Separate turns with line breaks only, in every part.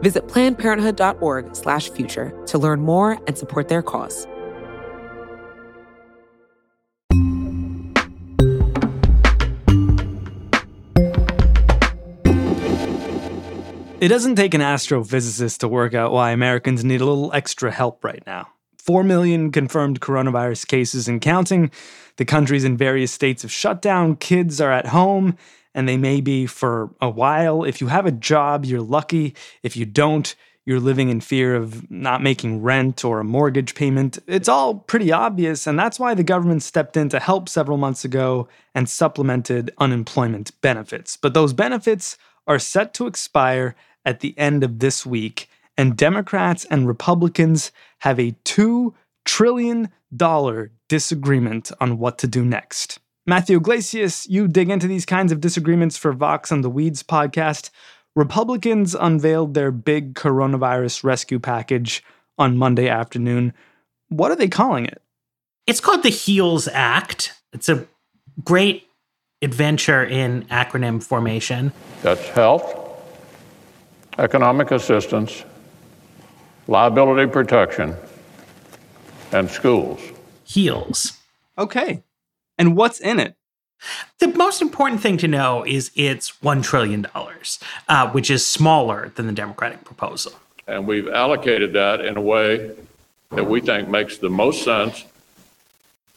Visit plannedparenthood.org slash future to learn more and support their cause.
It doesn't take an astrophysicist to work out why Americans need a little extra help right now. 4 million confirmed coronavirus cases and counting. The country's in various states of shutdown. Kids are at home and they may be for a while. If you have a job, you're lucky. If you don't, you're living in fear of not making rent or a mortgage payment. It's all pretty obvious, and that's why the government stepped in to help several months ago and supplemented unemployment benefits. But those benefits are set to expire at the end of this week, and Democrats and Republicans have a $2 trillion disagreement on what to do next. Matthew Yglesias, you dig into these kinds of disagreements for Vox on the Weeds podcast. Republicans unveiled their big coronavirus rescue package on Monday afternoon. What are they calling it?
It's called the HEALS Act. It's a great adventure in acronym formation.
That's health, economic assistance, liability protection, and schools.
HEALS.
Okay. And what's in it?
The most important thing to know is it's $1 trillion, uh, which is smaller than the Democratic proposal.
And we've allocated that in a way that we think makes the most sense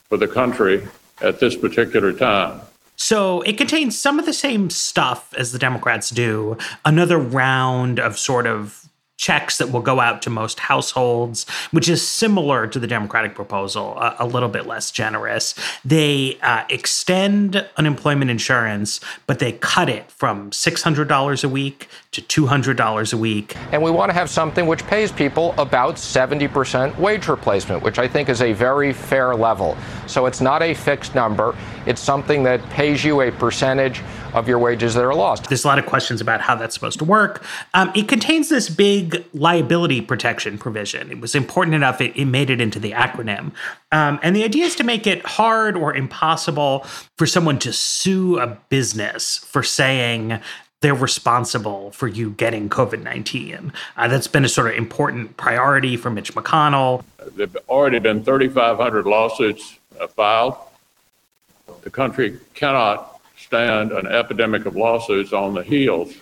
for the country at this particular time.
So it contains some of the same stuff as the Democrats do, another round of sort of checks that will go out to most households, which is similar to the Democratic proposal, a, a little bit less generous. They uh, extend unemployment insurance, but they cut it from $600 a week to $200 a week.
And we want to have something which pays people about 70% wage replacement, which I think is a very fair level. So it's not a fixed number, it's something that pays you a percentage of your wages that are lost.
There's a lot of questions about how that's supposed to work. Um, it contains this big liability protection provision. It was important enough, it, it made it into the acronym. Um, and the idea is to make it hard or impossible for someone to sue a business for saying, they're responsible for you getting COVID 19. Uh, that's been a sort of important priority for Mitch McConnell.
There have already been 3,500 lawsuits uh, filed. The country cannot stand an epidemic of lawsuits on the heels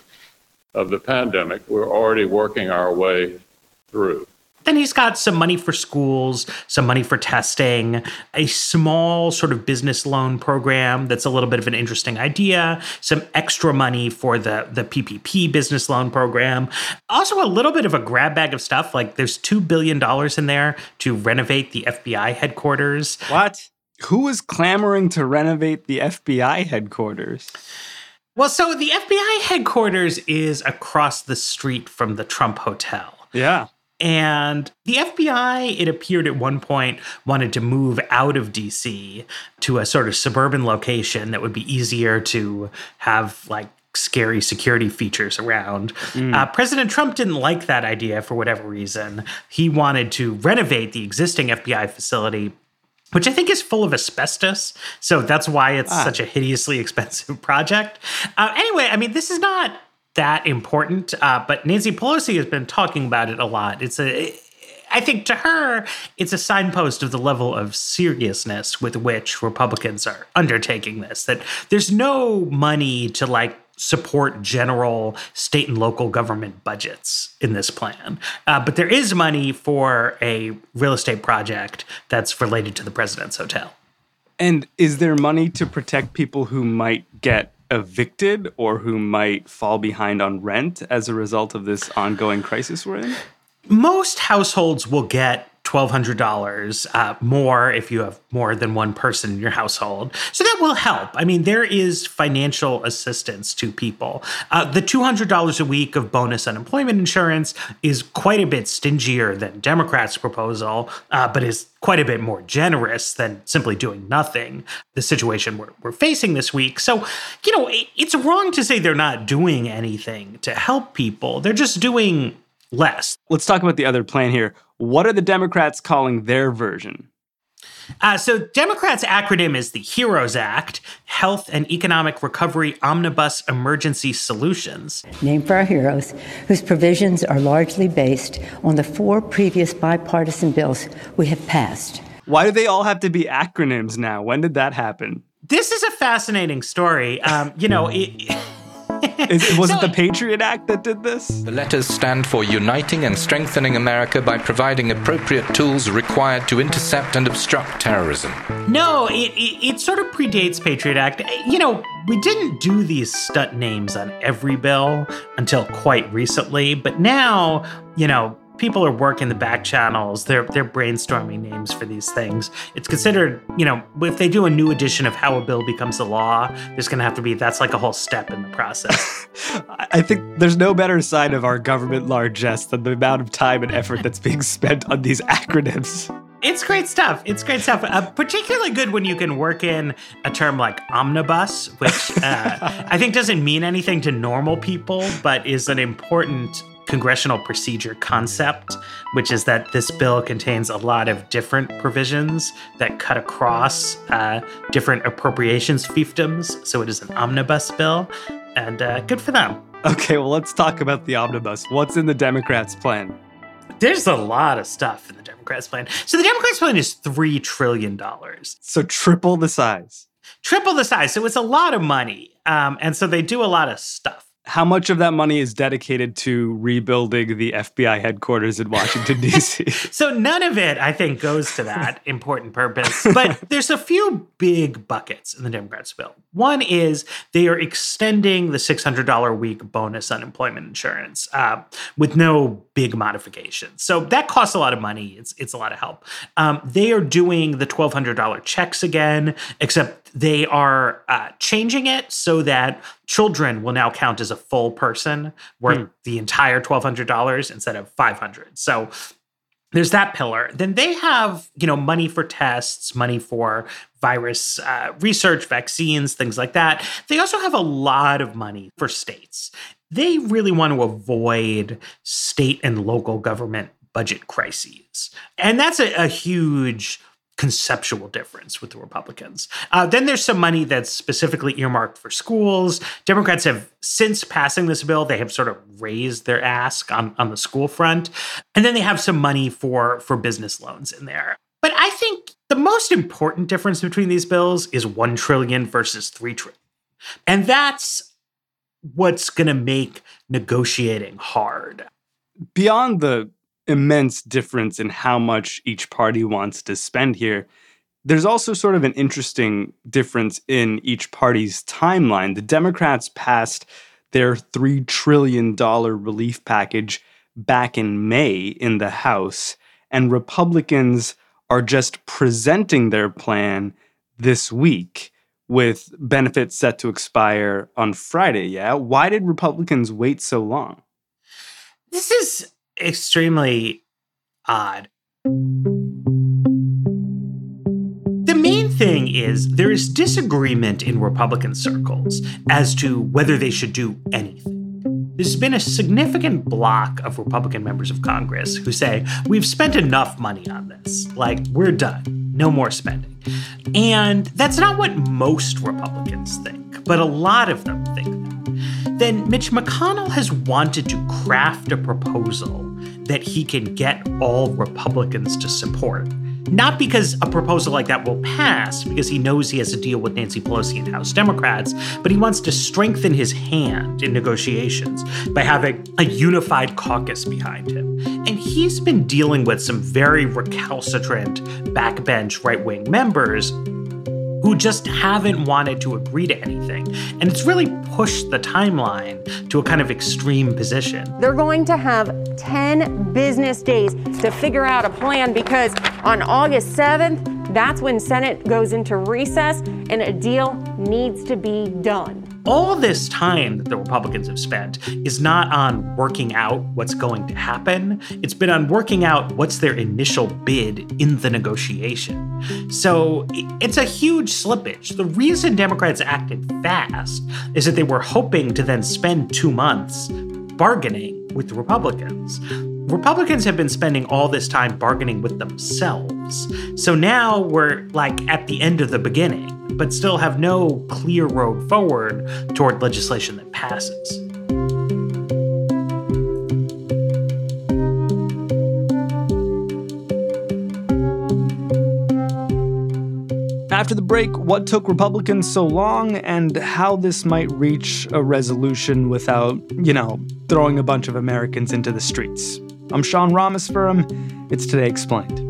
of the pandemic we're already working our way through.
Then he's got some money for schools, some money for testing, a small sort of business loan program that's a little bit of an interesting idea, some extra money for the, the PPP business loan program. Also, a little bit of a grab bag of stuff. Like there's $2 billion in there to renovate the FBI headquarters.
What? Who is clamoring to renovate the FBI headquarters?
Well, so the FBI headquarters is across the street from the Trump Hotel.
Yeah.
And the FBI, it appeared at one point, wanted to move out of DC to a sort of suburban location that would be easier to have like scary security features around. Mm. Uh, President Trump didn't like that idea for whatever reason. He wanted to renovate the existing FBI facility which I think is full of asbestos. So that's why it's ah. such a hideously expensive project. Uh, anyway, I mean, this is not that important, uh, but Nancy Pelosi has been talking about it a lot. It's a, I think to her, it's a signpost of the level of seriousness with which Republicans are undertaking this. That there's no money to like support general state and local government budgets in this plan. Uh, but there is money for a real estate project that's related to the president's hotel.
And is there money to protect people who might get evicted or who might fall behind on rent as a result of this ongoing crisis we're in?
Most households will get $1,200 uh, more if you have more than one person in your household. So that will help. I mean, there is financial assistance to people. Uh, the $200 a week of bonus unemployment insurance is quite a bit stingier than Democrats' proposal, uh, but is quite a bit more generous than simply doing nothing, the situation we're, we're facing this week. So, you know, it, it's wrong to say they're not doing anything to help people. They're just doing less.
Let's talk about the other plan here. What are the Democrats calling their version?
Uh, so, Democrats' acronym is the HEROES Act Health and Economic Recovery Omnibus Emergency Solutions.
Named for our heroes, whose provisions are largely based on the four previous bipartisan bills we have passed.
Why do they all have to be acronyms now? When did that happen?
This is a fascinating story. Um, you know, it,
Is, was so, it the Patriot Act that did this?
The letters stand for uniting and strengthening America by providing appropriate tools required to intercept and obstruct terrorism.
No, it, it, it sort of predates Patriot Act. You know, we didn't do these stunt names on every bill until quite recently, but now, you know, people are working the back channels. They're they're brainstorming names for these things. It's considered, you know, if they do a new edition of how a bill becomes a law, there's going to have to be that's like a whole step in the process.
I think there's no better sign of our government largesse than the amount of time and effort that's being spent on these acronyms.
It's great stuff. It's great stuff. Uh, particularly good when you can work in a term like omnibus, which uh, I think doesn't mean anything to normal people, but is an important congressional procedure concept, which is that this bill contains a lot of different provisions that cut across uh, different appropriations fiefdoms. So it is an omnibus bill, and uh, good for them.
Okay, well, let's talk about the omnibus. What's in the Democrats' plan?
There's a lot of stuff in the Democrats' plan. So the Democrats' plan is $3 trillion.
So triple the size.
Triple the size. So it's a lot of money. Um, and so they do a lot of stuff
how much of that money is dedicated to rebuilding the FBI headquarters in Washington, D.C.?
so none of it, I think, goes to that important purpose. But there's a few big buckets in the Democrats' bill. One is they are extending the $600 a week bonus unemployment insurance uh, with no big modifications. So that costs a lot of money. It's, it's a lot of help. Um, they are doing the $1,200 checks again, except they are uh, changing it so that children will now count as a full person worth hmm. the entire $1200 instead of 500 so there's that pillar. Then they have you know money for tests money for virus uh, research vaccines things like that. They also have a lot of money for states. They really want to avoid state and local government budget crises. And that's a, a huge conceptual difference with the Republicans. Uh, then there's some money that's specifically earmarked for schools. Democrats have, since passing this bill, they have sort of raised their ask on, on the school front. And then they have some money for, for business loans in there. But I think the most important difference between these bills is 1 trillion versus 3 trillion. And that's what's going to make negotiating hard.
Beyond the immense difference in how much each party wants to spend here. There's also sort of an interesting difference in each party's timeline. The Democrats passed their $3 trillion relief package back in May in the House, and Republicans are just presenting their plan this week with benefits set to expire on Friday. Yeah. Why did Republicans wait so long?
This is extremely odd. The main thing is there is disagreement in Republican circles as to whether they should do anything. There's been a significant bloc of Republican members of Congress who say, We've spent enough money on this. Like, we're done. No more spending. And that's not what most Republicans think, but a lot of them think that. Then Mitch McConnell has wanted to craft a proposal that he can get all Republicans to support not because a proposal like that will pass, because he knows he has to deal with Nancy Pelosi and House Democrats, but he wants to strengthen his hand in negotiations by having a unified caucus behind him. And he's been dealing with some very recalcitrant backbench right wing members who just haven't wanted to agree to anything. And it's really pushed the timeline to a kind of extreme position.
They're going to have 10 business days to figure out a plan because on August 7th, that's when Senate goes into recess and a deal needs to be done
all this time that the Republicans have spent is not on working out what's going to happen. It's been on working out what's their initial bid in the negotiation. So it's a huge slippage. The reason Democrats acted fast is that they were hoping to then spend two months bargaining with the Republicans. Republicans have been spending all this time bargaining with themselves. So now we're like at the end of the beginning, but still have no clear road forward toward legislation that passes.
After the break, what took Republicans so long and how this might reach a resolution without, you know, throwing a bunch of Americans into the streets. I'm Sean Rameswaram. It's Today Explained.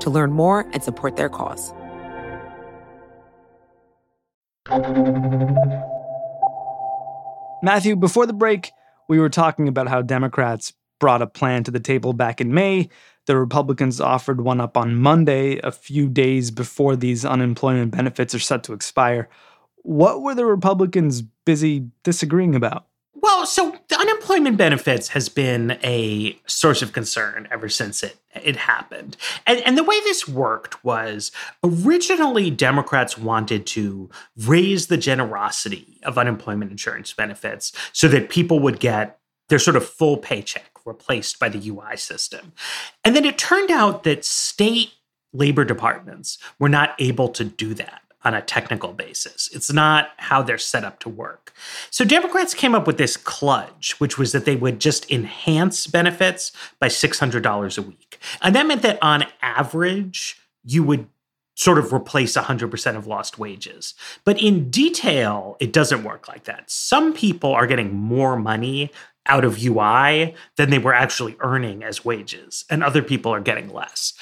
to learn more and support their cause.
Matthew, before the break, we were talking about how Democrats brought a plan to the table back in May. The Republicans offered one up on Monday, a few days before these unemployment benefits are set to expire. What were the Republicans busy disagreeing about?
Well, so the unemployment benefits has been a source of concern ever since it it happened. And and the way this worked was originally Democrats wanted to raise the generosity of unemployment insurance benefits so that people would get their sort of full paycheck replaced by the UI system. And then it turned out that state labor departments were not able to do that on a technical basis. It's not how they're set up to work. So Democrats came up with this kludge, which was that they would just enhance benefits by $600 a week. And that meant that on average, you would sort of replace 100% of lost wages. But in detail, it doesn't work like that. Some people are getting more money out of UI than they were actually earning as wages, and other people are getting less.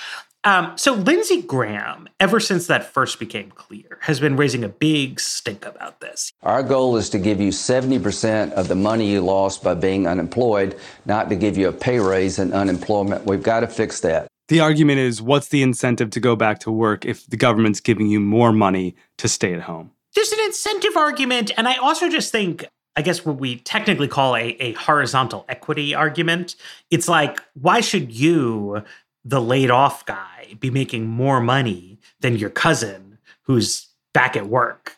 Um, so Lindsey Graham, ever since that first became clear, has been raising a big stink about this.
Our goal is to give you 70% of the money you lost by being unemployed, not to give you a pay raise in unemployment. We've got to fix that.
The argument is what's the incentive to go back to work if the government's giving you more money to stay at home?
there's an incentive argument. And I also just think, I guess what we technically call a, a horizontal equity argument. It's like, why should you, the laid off guy, be making more money than your cousin who's back at work?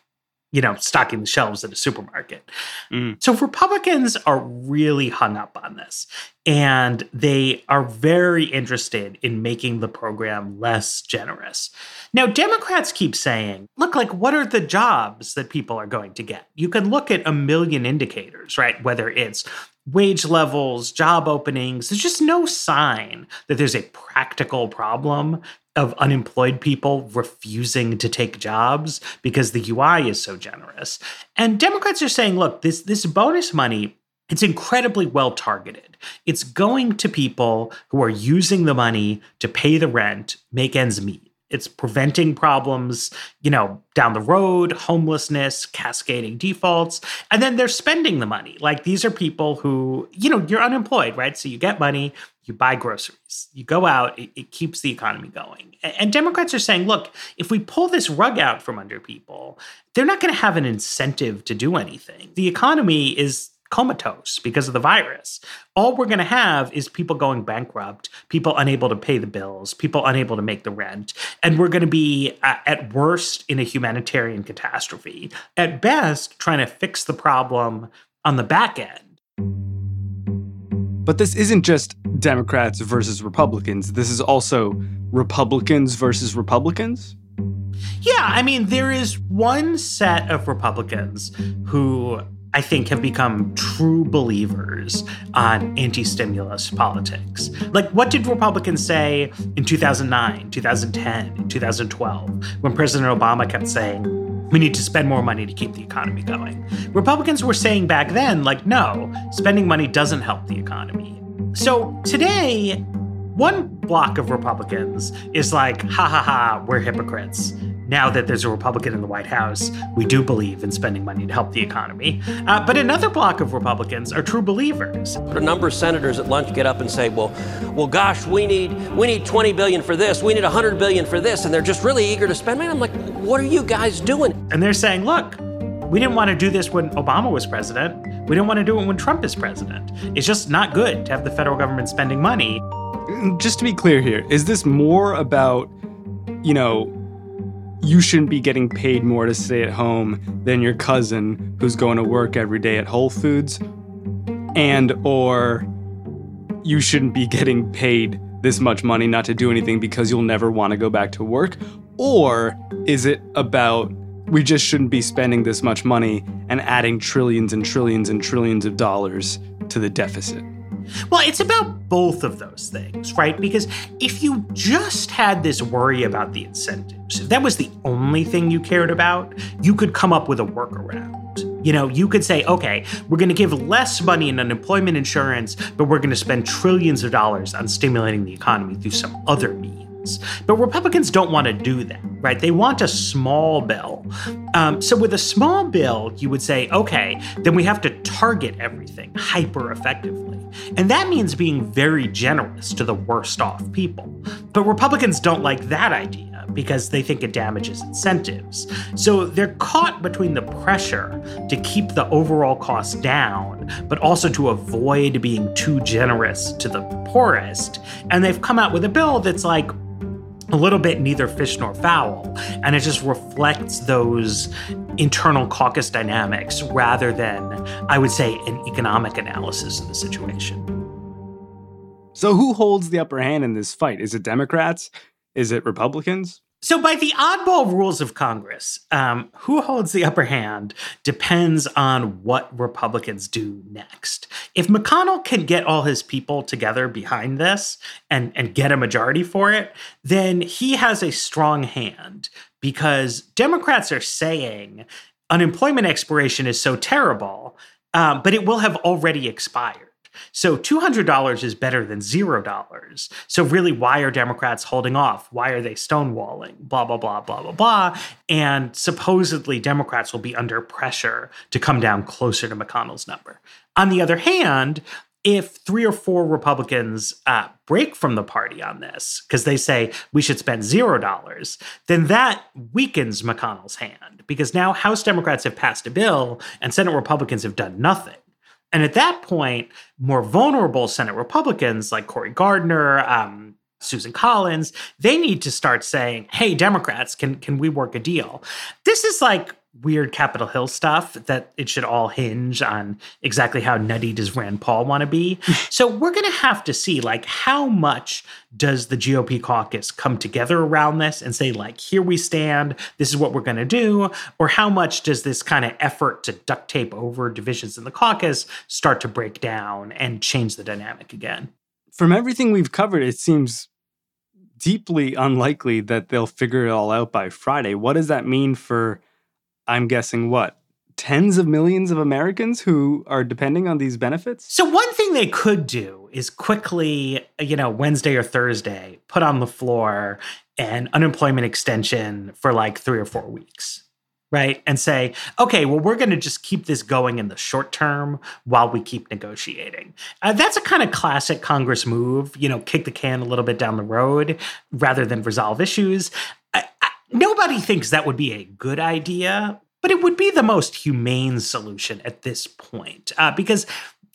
you know, stocking the shelves at a supermarket. Mm. So Republicans are really hung up on this. And they are very interested in making the program less generous. Now, Democrats keep saying, look, like, what are the jobs that people are going to get? You can look at a million indicators, right? Whether it's wage levels, job openings, there's just no sign that there's a practical problem of unemployed people refusing to take jobs because the UI is so generous. And Democrats are saying, look, this this bonus money it's incredibly well targeted. It's going to people who are using the money to pay the rent, make ends meet. It's preventing problems, you know, down the road, homelessness, cascading defaults, and then they're spending the money. Like these are people who, you know, you're unemployed, right? So you get money, you buy groceries, you go out, it, it keeps the economy going. And, and Democrats are saying, look, if we pull this rug out from under people, they're not going to have an incentive to do anything. The economy is comatose because of the virus. All we're going to have is people going bankrupt, people unable to pay the bills, people unable to make the rent. And we're going to be, uh, at worst, in a humanitarian catastrophe. At best, trying to fix the problem on the back end.
But this isn't just Democrats versus Republicans. This is also Republicans versus Republicans.
Yeah, I mean, there is one set of Republicans who I think, have become true believers on anti stimulus politics. Like, what did Republicans say in 2009, 2010, 2012, when President Obama kept saying, we need to spend more money to keep the economy going? Republicans were saying back then, like, no, spending money doesn't help the economy. So today, one bloc of Republicans is like, ha ha ha, we're hypocrites now that there's a Republican in the White House, we do believe in spending money to help the economy. Uh, but another bloc of Republicans are true believers.
A number of senators at lunch get up and say, "Well, well, gosh, we need we need 20 billion for this, we need 100 billion for this," and they're just really eager to spend money. I'm like, "What are you guys doing?"
And they're saying, "Look." We didn't want to do this when Obama was president. We didn't want to do it when Trump is president. It's just not good to have the federal government spending money.
Just to be clear here, is this more about, you know, you shouldn't be getting paid more to stay at home than your cousin who's going to work every day at Whole Foods? And or you shouldn't be getting paid this much money not to do anything because you'll never want to go back to work? Or is it about we just shouldn't be spending this much money and adding trillions and trillions and trillions of dollars to the deficit
well, it's about both of those things, right? Because if you just had this worry about the incentives, if that was the only thing you cared about, you could come up with a workaround. You know, you could say, okay, we're going to give less money in unemployment insurance, but we're going to spend trillions of dollars on stimulating the economy through some other means. But Republicans don't want to do that, right? They want a small bill. Um, so with a small bill, you would say, okay, then we have to target everything hyper effectively. And that means being very generous to the worst off people. But Republicans don't like that idea because they think it damages incentives. So they're caught between the pressure to keep the overall cost down, but also to avoid being too generous to the poorest. And they've come out with a bill that's like, a little bit neither fish nor fowl. And it just reflects those internal caucus dynamics rather than, I would say, an economic analysis of the situation.
So, who holds the upper hand in this fight? Is it Democrats? Is it Republicans?
So, by the oddball rules of Congress, um, who holds the upper hand depends on what Republicans do next. If McConnell can get all his people together behind this and, and get a majority for it, then he has a strong hand because Democrats are saying unemployment expiration is so terrible, uh, but it will have already expired. So $200 is better than $0. So, really, why are Democrats holding off? Why are they stonewalling? Blah, blah, blah, blah, blah, blah. And supposedly, Democrats will be under pressure to come down closer to McConnell's number. On the other hand, if three or four Republicans uh, break from the party on this because they say we should spend zero dollars, then that weakens McConnell's hand because now House Democrats have passed a bill and Senate Republicans have done nothing. And at that point, more vulnerable Senate Republicans like Cory Gardner, um, Susan Collins, they need to start saying, "Hey, Democrats, can can we work a deal?" This is like weird Capitol Hill stuff that it should all hinge on exactly how nutty does Rand Paul want to be. so we're going to have to see like how much does the GOP caucus come together around this and say like here we stand, this is what we're going to do, or how much does this kind of effort to duct tape over divisions in the caucus start to break down and change the dynamic again?
From everything we've covered, it seems deeply unlikely that they'll figure it all out by Friday. What does that mean for I'm guessing what? Tens of millions of Americans who are depending on these benefits?
So, one thing they could do is quickly, you know, Wednesday or Thursday, put on the floor an unemployment extension for like three or four weeks right? And say, okay, well, we're going to just keep this going in the short term while we keep negotiating. Uh, that's a kind of classic Congress move, you know, kick the can a little bit down the road rather than resolve issues. I, I, nobody thinks that would be a good idea, but it would be the most humane solution at this point uh, because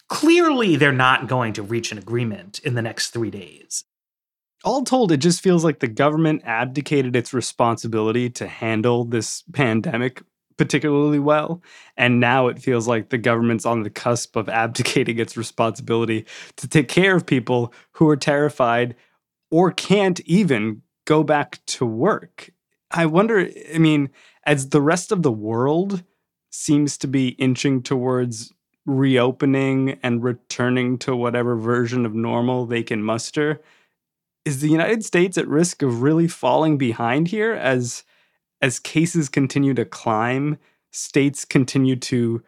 clearly they're not going to reach an agreement in the next three days.
All told, it just feels like the government abdicated its responsibility to handle this pandemic particularly well. And now it feels like the government's on the cusp of abdicating its responsibility to take care of people who are terrified or can't even go back to work. I wonder, I mean, as the rest of the world seems to be inching towards reopening and returning to whatever version of normal they can muster, is the United States at risk of really falling behind here as as cases continue to climb, states continue to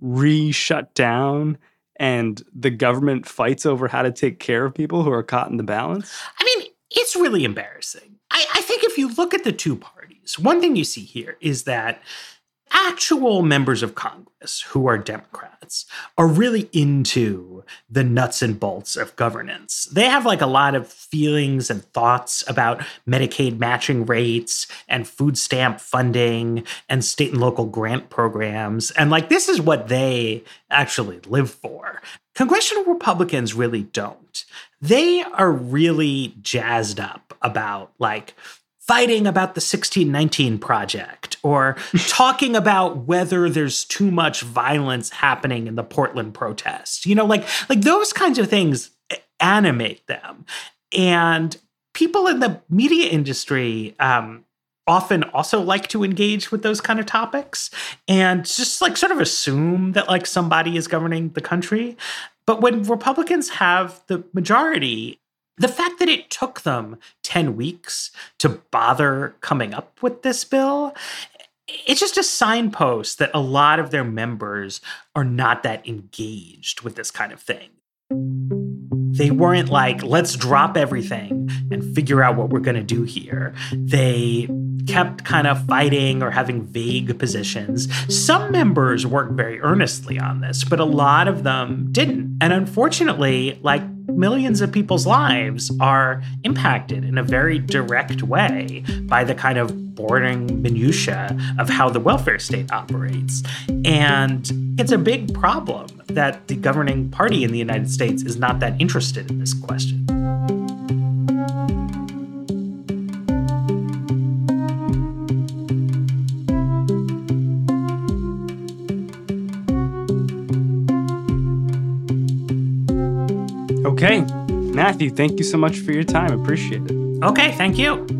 re-shut down and the government fights over how to take care of people who are caught in the balance?
I mean, it's really embarrassing. I, I think if you look at the two parties, one thing you see here is that actual members of Congress who are Democrats are really into the nuts and bolts of governance. They have like a lot of feelings and thoughts about Medicaid matching rates and food stamp funding and state and local grant programs. And like, this is what they actually live for. Congressional Republicans really don't. They are really jazzed up about like fighting about the 1619 project or talking about whether there's too much violence happening in the Portland protests. You know, like like those kinds of things animate them. And people in the media industry um, often also like to engage with those kind of topics and just like sort of assume that like somebody is governing the country. But when Republicans have the majority, the fact that it took them 10 weeks to bother coming up with this bill it's just a signpost that a lot of their members are not that engaged with this kind of thing. They weren't like, let's drop everything and figure out what we're going to do here. They kept kind of fighting or having vague positions. Some members worked very earnestly on this, but a lot of them didn't. And unfortunately, like millions of people's lives are impacted in a very direct way by the kind of boring minutiae of how the welfare state operates. And it's a big problem that the governing party in the United States is not that interested in this question.
Okay. Matthew, thank you so much for your time. Appreciate it.
Okay, thank you.